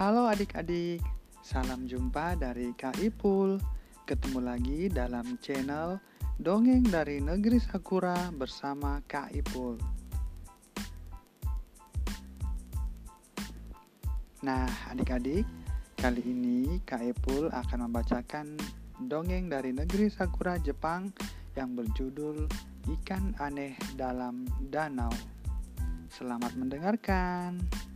Halo adik-adik, salam jumpa dari Kak Ipul. Ketemu lagi dalam channel Dongeng dari Negeri Sakura bersama Kak Ipul. Nah, adik-adik, kali ini Kak Ipul akan membacakan dongeng dari Negeri Sakura Jepang yang berjudul Ikan Aneh dalam Danau. Selamat mendengarkan.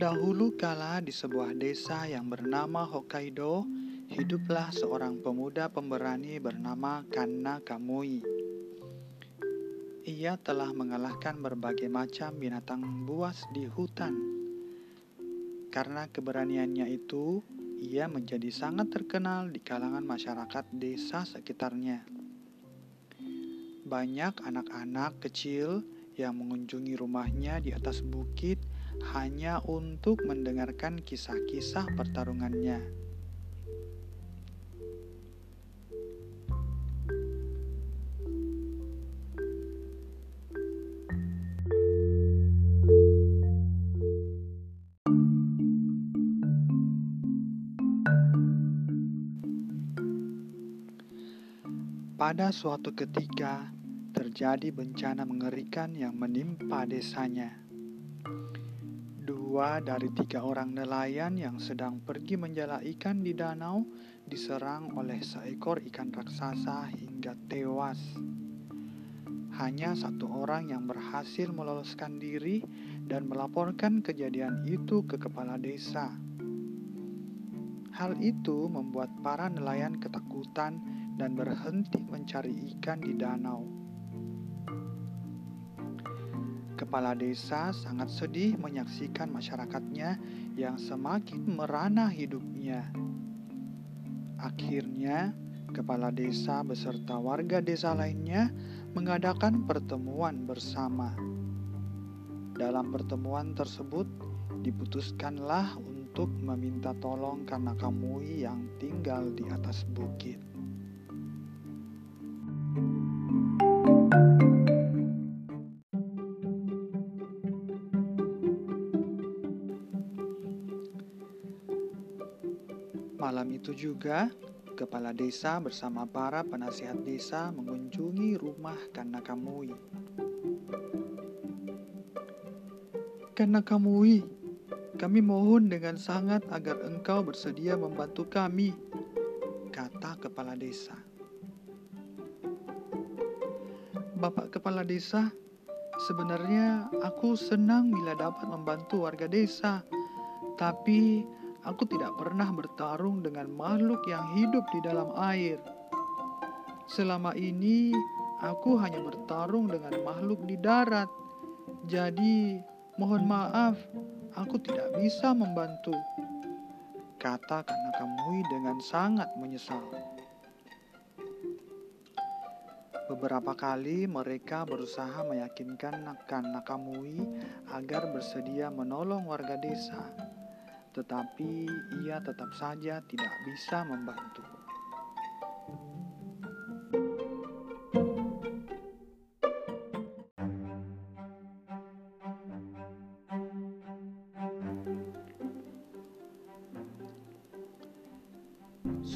Dahulu kala di sebuah desa yang bernama Hokkaido, hiduplah seorang pemuda pemberani bernama Kanna Kamui. Ia telah mengalahkan berbagai macam binatang buas di hutan. Karena keberaniannya itu, ia menjadi sangat terkenal di kalangan masyarakat desa sekitarnya. Banyak anak-anak kecil yang mengunjungi rumahnya di atas bukit hanya untuk mendengarkan kisah-kisah pertarungannya. Pada suatu ketika, terjadi bencana mengerikan yang menimpa desanya dua dari tiga orang nelayan yang sedang pergi menjala ikan di danau diserang oleh seekor ikan raksasa hingga tewas. Hanya satu orang yang berhasil meloloskan diri dan melaporkan kejadian itu ke kepala desa. Hal itu membuat para nelayan ketakutan dan berhenti mencari ikan di danau. Kepala desa sangat sedih menyaksikan masyarakatnya yang semakin merana hidupnya. Akhirnya, kepala desa beserta warga desa lainnya mengadakan pertemuan bersama. Dalam pertemuan tersebut, diputuskanlah untuk meminta tolong karena Kamui yang tinggal di atas bukit. Itu juga, kepala desa bersama para penasihat desa mengunjungi rumah Kanakamui. Kanakamui, kami mohon dengan sangat agar engkau bersedia membantu kami, kata kepala desa. Bapak kepala desa, sebenarnya aku senang bila dapat membantu warga desa, tapi Aku tidak pernah bertarung dengan makhluk yang hidup di dalam air. Selama ini, aku hanya bertarung dengan makhluk di darat. Jadi, mohon maaf, aku tidak bisa membantu. Kata Kanakamui dengan sangat menyesal. Beberapa kali mereka berusaha meyakinkan Kanakamui agar bersedia menolong warga desa tetapi ia tetap saja tidak bisa membantu.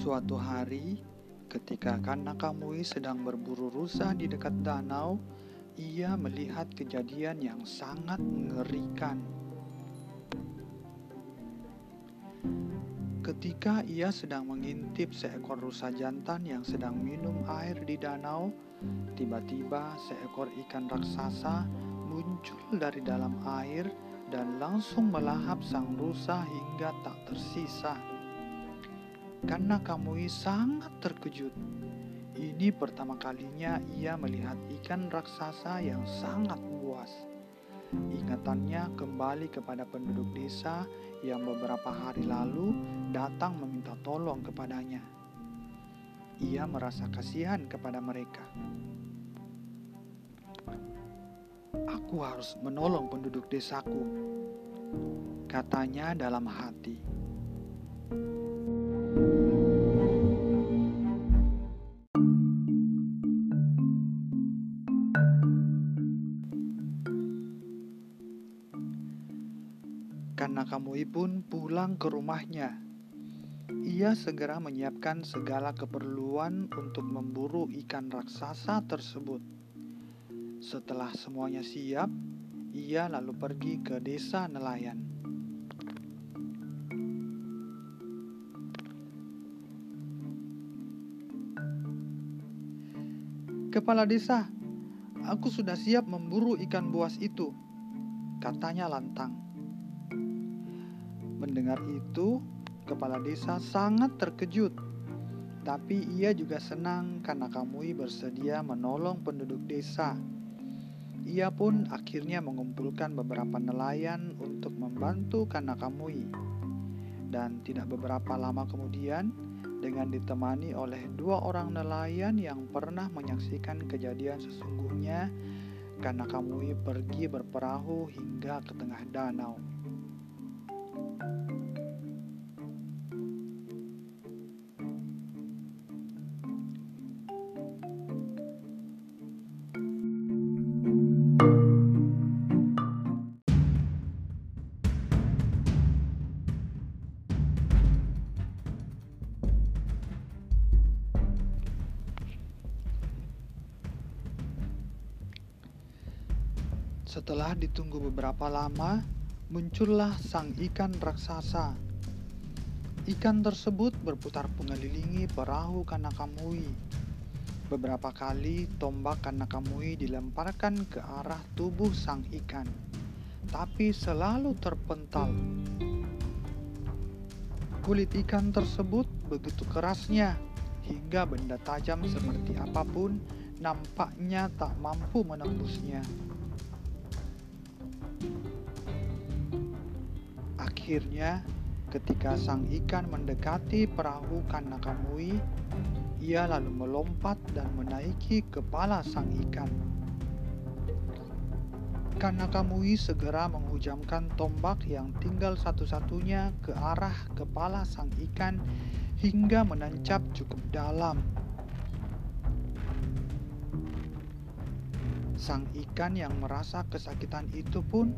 Suatu hari, ketika Kanakamui sedang berburu rusa di dekat danau, ia melihat kejadian yang sangat mengerikan. Ketika ia sedang mengintip seekor rusa jantan yang sedang minum air di danau, tiba-tiba seekor ikan raksasa muncul dari dalam air dan langsung melahap sang rusa hingga tak tersisa. Karena Kamui sangat terkejut. Ini pertama kalinya ia melihat ikan raksasa yang sangat. Ingatannya kembali kepada penduduk desa yang beberapa hari lalu datang meminta tolong kepadanya. Ia merasa kasihan kepada mereka. Aku harus menolong penduduk desaku, katanya dalam hati. Pun pulang ke rumahnya. Ia segera menyiapkan segala keperluan untuk memburu ikan raksasa tersebut. Setelah semuanya siap, ia lalu pergi ke desa nelayan. Kepala desa, aku sudah siap memburu ikan buas itu, katanya lantang. Mendengar itu, kepala desa sangat terkejut. Tapi ia juga senang karena Kamui bersedia menolong penduduk desa. Ia pun akhirnya mengumpulkan beberapa nelayan untuk membantu Kanakamui. Dan tidak beberapa lama kemudian, dengan ditemani oleh dua orang nelayan yang pernah menyaksikan kejadian sesungguhnya, Kanakamui pergi berperahu hingga ke tengah danau. Setelah ditunggu beberapa lama, muncullah sang ikan raksasa. Ikan tersebut berputar mengelilingi perahu Kanakamui. Beberapa kali tombak Kanakamui dilemparkan ke arah tubuh sang ikan, tapi selalu terpental. Kulit ikan tersebut begitu kerasnya hingga benda tajam seperti apa pun nampaknya tak mampu menembusnya. Akhirnya, ketika sang ikan mendekati perahu Kanakamui, ia lalu melompat dan menaiki kepala sang ikan. Kanakamui segera menghujamkan tombak yang tinggal satu-satunya ke arah kepala sang ikan hingga menancap cukup dalam. Sang ikan yang merasa kesakitan itu pun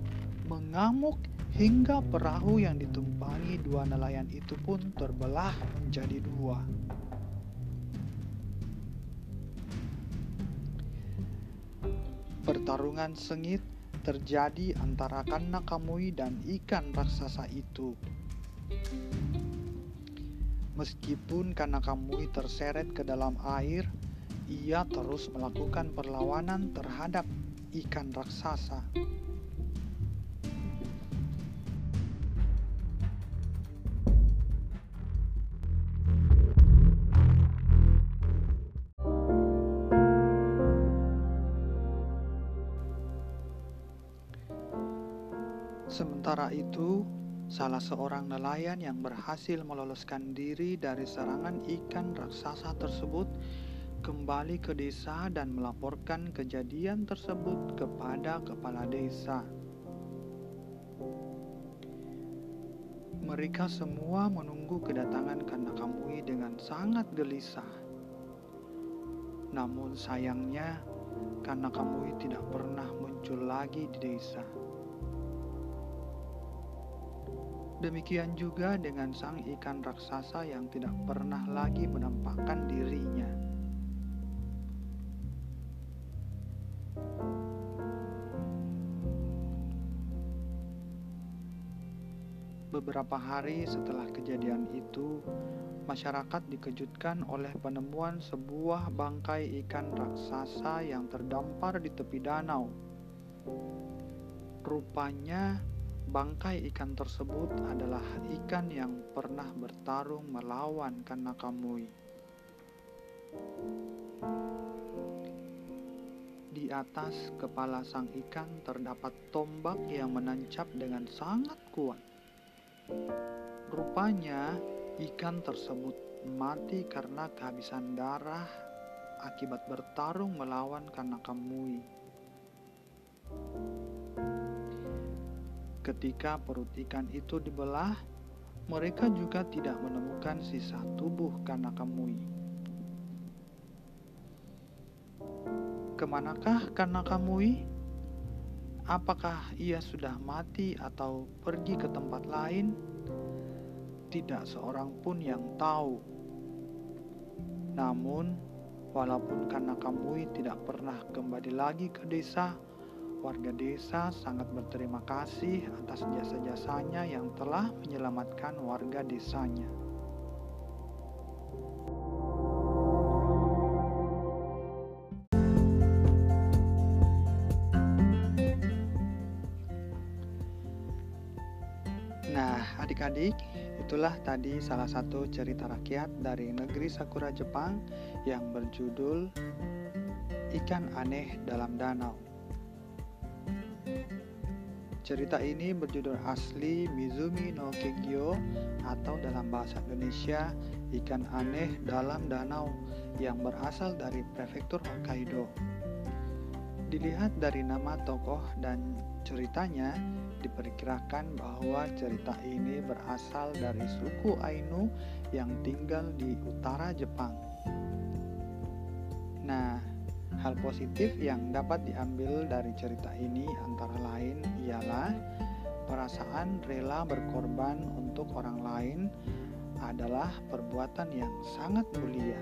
mengamuk hingga perahu yang ditumpangi dua nelayan itu pun terbelah menjadi dua. Pertarungan sengit terjadi antara Kamui dan ikan raksasa itu. Meskipun Kamui terseret ke dalam air, ia terus melakukan perlawanan terhadap ikan raksasa. Sementara itu, salah seorang nelayan yang berhasil meloloskan diri dari serangan ikan raksasa tersebut kembali ke desa dan melaporkan kejadian tersebut kepada kepala desa. Mereka semua menunggu kedatangan Kanakamui dengan sangat gelisah. Namun sayangnya, Kanakamui tidak pernah muncul lagi di desa. Demikian juga dengan sang ikan raksasa yang tidak pernah lagi menampakkan dirinya. Beberapa hari setelah kejadian itu, masyarakat dikejutkan oleh penemuan sebuah bangkai ikan raksasa yang terdampar di tepi danau. Rupanya, Bangkai ikan tersebut adalah ikan yang pernah bertarung melawan Kanakamui. Di atas kepala sang ikan terdapat tombak yang menancap dengan sangat kuat. Rupanya, ikan tersebut mati karena kehabisan darah akibat bertarung melawan Kanakamui. Ketika perut ikan itu dibelah, mereka juga tidak menemukan sisa tubuh Kanakamui. Ke manakah Kanakamui? Apakah ia sudah mati atau pergi ke tempat lain? Tidak seorang pun yang tahu. Namun, walaupun Kanakamui tidak pernah kembali lagi ke desa, warga desa sangat berterima kasih atas jasa-jasanya yang telah menyelamatkan warga desanya. Nah, adik-adik, itulah tadi salah satu cerita rakyat dari negeri Sakura Jepang yang berjudul Ikan Aneh dalam Danau. Cerita ini berjudul asli Mizumi no Kegyo atau dalam bahasa Indonesia ikan aneh dalam danau yang berasal dari prefektur Hokkaido. Dilihat dari nama tokoh dan ceritanya, diperkirakan bahwa cerita ini berasal dari suku Ainu yang tinggal di utara Jepang. Hal positif yang dapat diambil dari cerita ini antara lain ialah perasaan rela berkorban untuk orang lain adalah perbuatan yang sangat mulia.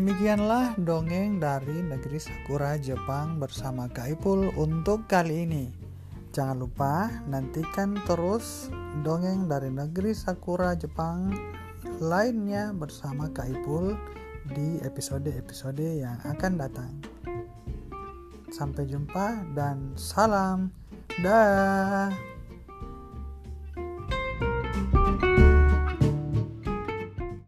Demikianlah dongeng dari negeri Sakura Jepang bersama Kak Ipul untuk kali ini. Jangan lupa nantikan terus dongeng dari negeri Sakura Jepang lainnya bersama Kak Ipul di episode-episode yang akan datang. Sampai jumpa dan salam. Dah.